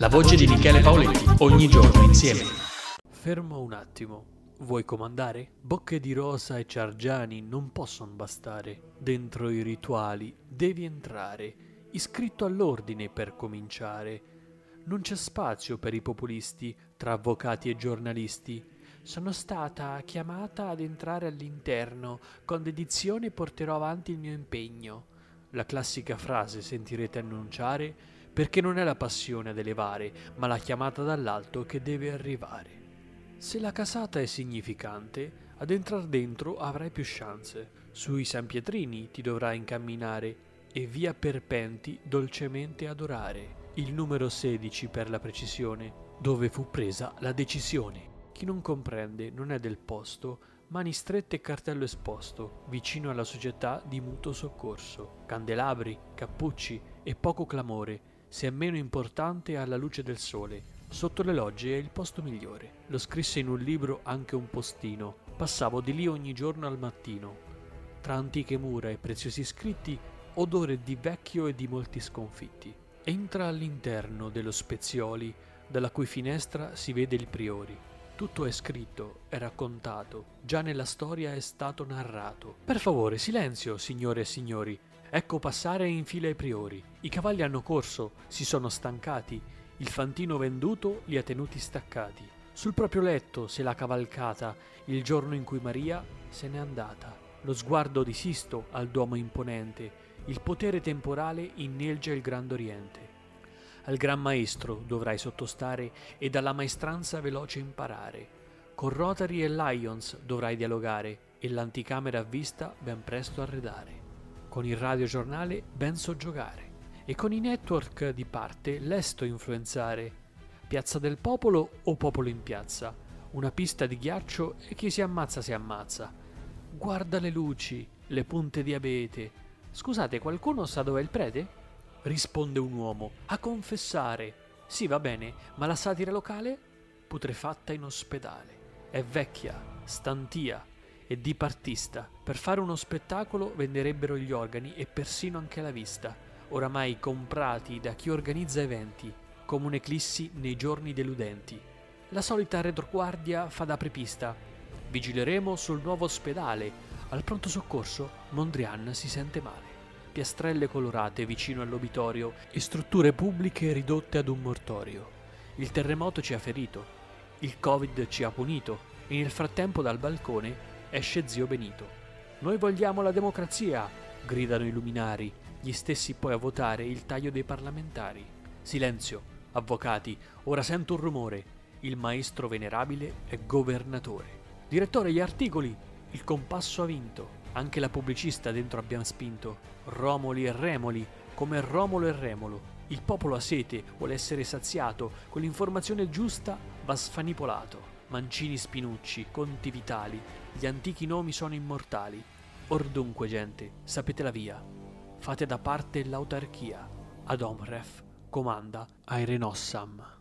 La voce di Michele Paoletti, ogni giorno insieme. Fermo un attimo. Vuoi comandare? Bocche di rosa e ciargiani non possono bastare. Dentro i rituali devi entrare, iscritto all'ordine per cominciare. Non c'è spazio per i populisti tra avvocati e giornalisti. Sono stata chiamata ad entrare all'interno. Con dedizione porterò avanti il mio impegno. La classica frase sentirete annunciare perché non è la passione ad elevare, ma la chiamata dall'alto che deve arrivare. Se la casata è significante, ad entrar dentro avrai più chance. Sui San Pietrini ti dovrai incamminare e via Perpenti dolcemente adorare. Il numero 16 per la precisione, dove fu presa la decisione. Chi non comprende non è del posto, mani strette e cartello esposto, vicino alla società di mutuo soccorso. Candelabri, cappucci e poco clamore, se è meno importante alla luce del sole Sotto le logge è il posto migliore. Lo scrisse in un libro anche un postino. Passavo di lì ogni giorno al mattino. Tra antiche mura e preziosi scritti, odore di vecchio e di molti sconfitti. Entra all'interno dello Spezioli, dalla cui finestra si vede il priori. Tutto è scritto, è raccontato, già nella storia è stato narrato. Per favore, silenzio, signore e signori. Ecco passare in fila i priori. I cavalli hanno corso, si sono stancati, il fantino venduto li ha tenuti staccati. Sul proprio letto se l'ha cavalcata il giorno in cui Maria se n'è andata. Lo sguardo di Sisto al Duomo imponente, il potere temporale inneggia il Grande Oriente. Al Gran Maestro dovrai sottostare e dalla maestranza veloce imparare. Con Rotary e Lions dovrai dialogare e l'anticamera a vista ben presto arredare. Con il radiogiornale ben soggiogare e con i network di parte lesto influenzare. Piazza del Popolo o Popolo in piazza? Una pista di ghiaccio e chi si ammazza si ammazza. Guarda le luci, le punte di abete. Scusate, qualcuno sa dov'è il prete? Risponde un uomo. A confessare. Sì, va bene, ma la satira locale? Putrefatta in ospedale. È vecchia, stantia e dipartista. Per fare uno spettacolo venderebbero gli organi e persino anche la vista oramai comprati da chi organizza eventi, come un'eclissi nei giorni deludenti. La solita retroguardia fa da prepista. Vigileremo sul nuovo ospedale. Al pronto soccorso Mondrian si sente male. Piastrelle colorate vicino all'obitorio e strutture pubbliche ridotte ad un mortorio. Il terremoto ci ha ferito, il Covid ci ha punito e nel frattempo dal balcone esce zio Benito. Noi vogliamo la democrazia, gridano i luminari, gli stessi poi a votare il taglio dei parlamentari. Silenzio, avvocati, ora sento un rumore. Il maestro venerabile è governatore. Direttore, gli articoli! Il compasso ha vinto. Anche la pubblicista dentro abbiamo spinto. Romoli e Remoli, come Romolo e Remolo. Il popolo ha sete, vuole essere saziato, con l'informazione giusta va sfanipolato. Mancini Spinucci, conti vitali, gli antichi nomi sono immortali. Or dunque, gente, sapete la via. Fate da parte l'autarchia. Ad Omref comanda Aerenossam.